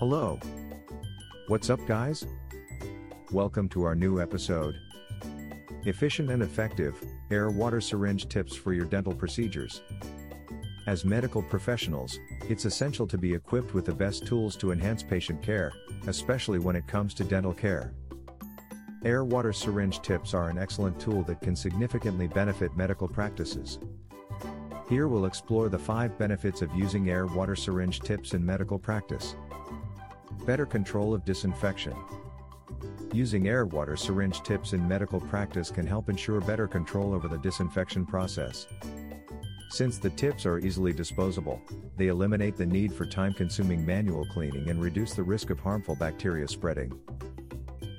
Hello. What's up, guys? Welcome to our new episode. Efficient and effective air water syringe tips for your dental procedures. As medical professionals, it's essential to be equipped with the best tools to enhance patient care, especially when it comes to dental care. Air water syringe tips are an excellent tool that can significantly benefit medical practices. Here we'll explore the 5 benefits of using air water syringe tips in medical practice. Better control of disinfection. Using air water syringe tips in medical practice can help ensure better control over the disinfection process. Since the tips are easily disposable, they eliminate the need for time-consuming manual cleaning and reduce the risk of harmful bacteria spreading.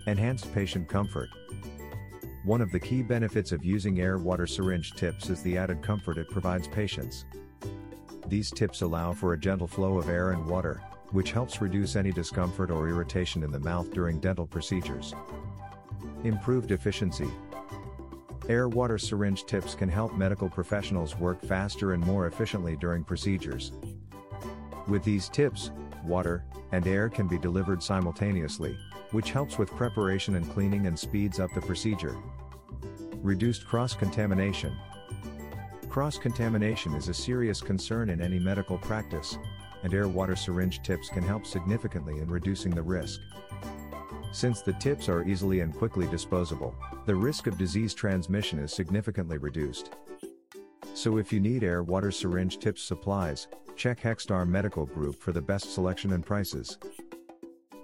Enhanced patient comfort. One of the key benefits of using air water syringe tips is the added comfort it provides patients. These tips allow for a gentle flow of air and water, which helps reduce any discomfort or irritation in the mouth during dental procedures. Improved efficiency. Air water syringe tips can help medical professionals work faster and more efficiently during procedures. With these tips, water and air can be delivered simultaneously, which helps with preparation and cleaning and speeds up the procedure. Reduced cross contamination. Cross contamination is a serious concern in any medical practice, and air water syringe tips can help significantly in reducing the risk. Since the tips are easily and quickly disposable, the risk of disease transmission is significantly reduced. So if you need air water syringe tips supplies, check Hexstar Medical Group for the best selection and prices.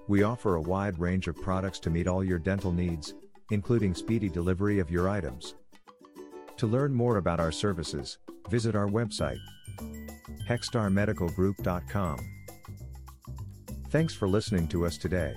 We offer a wide range of products to meet all your dental needs, including speedy delivery of your items. To learn more about our services, visit our website hexstarmedicalgroup.com. Thanks for listening to us today.